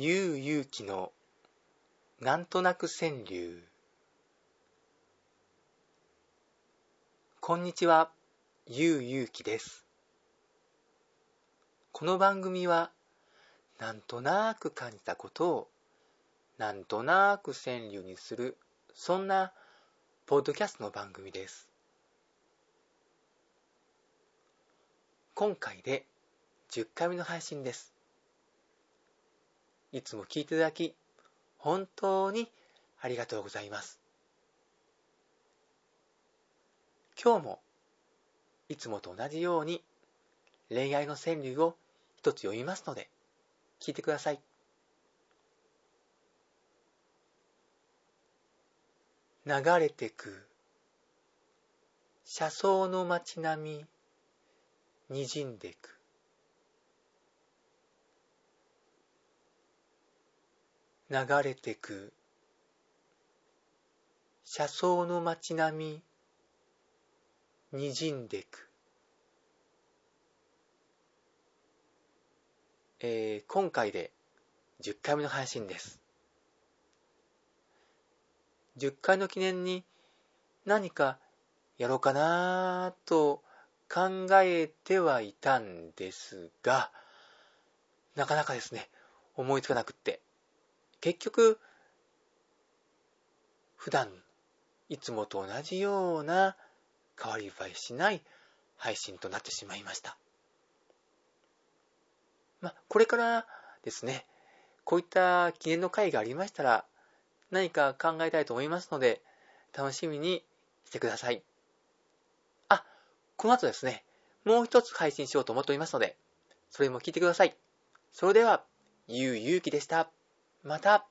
ゆうゆうきのなんとなく川柳こんにちは、ゆうゆうきです。この番組はなんとなく感じたことをなんとなく川柳にするそんなポッドキャストの番組です。今回で10回目の配信です。いつも聞いていただき、本当にありがとうございます。今日もいつもと同じように恋愛の川柳を一つ読みますので、聞いてください。流れてく車窓の街並み滲んでく流れてく。車窓の街並み滲んでく、えー、今回で10回目の配信です。10回の記念に何かやろうかなと考えてはいたんですがなかなかですね思いつかなくって。結局普段いつもと同じような変わり映えしない配信となってしまいました。まあこれからですねこういった記念の会がありましたら何か考えたいと思いますので楽しみにしてください。あこの後ですねもう一つ配信しようと思っておりますのでそれも聞いてください。それではゆうゆうきでした。また。